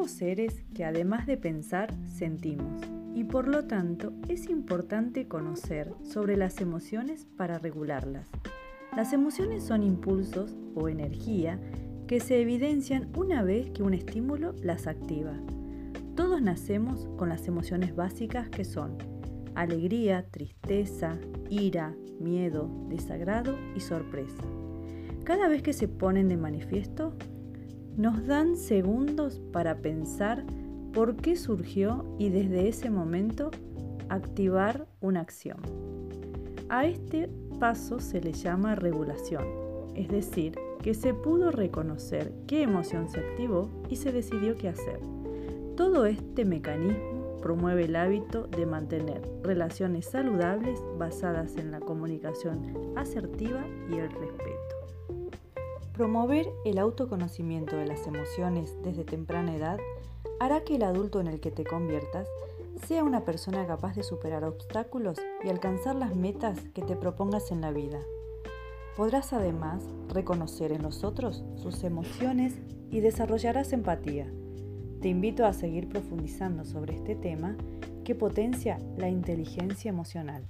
Somos seres que además de pensar, sentimos y por lo tanto es importante conocer sobre las emociones para regularlas. Las emociones son impulsos o energía que se evidencian una vez que un estímulo las activa. Todos nacemos con las emociones básicas que son alegría, tristeza, ira, miedo, desagrado y sorpresa. Cada vez que se ponen de manifiesto, nos dan segundos para pensar por qué surgió y desde ese momento activar una acción. A este paso se le llama regulación, es decir, que se pudo reconocer qué emoción se activó y se decidió qué hacer. Todo este mecanismo promueve el hábito de mantener relaciones saludables basadas en la comunicación asertiva y el respeto. Promover el autoconocimiento de las emociones desde temprana edad hará que el adulto en el que te conviertas sea una persona capaz de superar obstáculos y alcanzar las metas que te propongas en la vida. Podrás además reconocer en los otros sus emociones y desarrollarás empatía. Te invito a seguir profundizando sobre este tema que potencia la inteligencia emocional.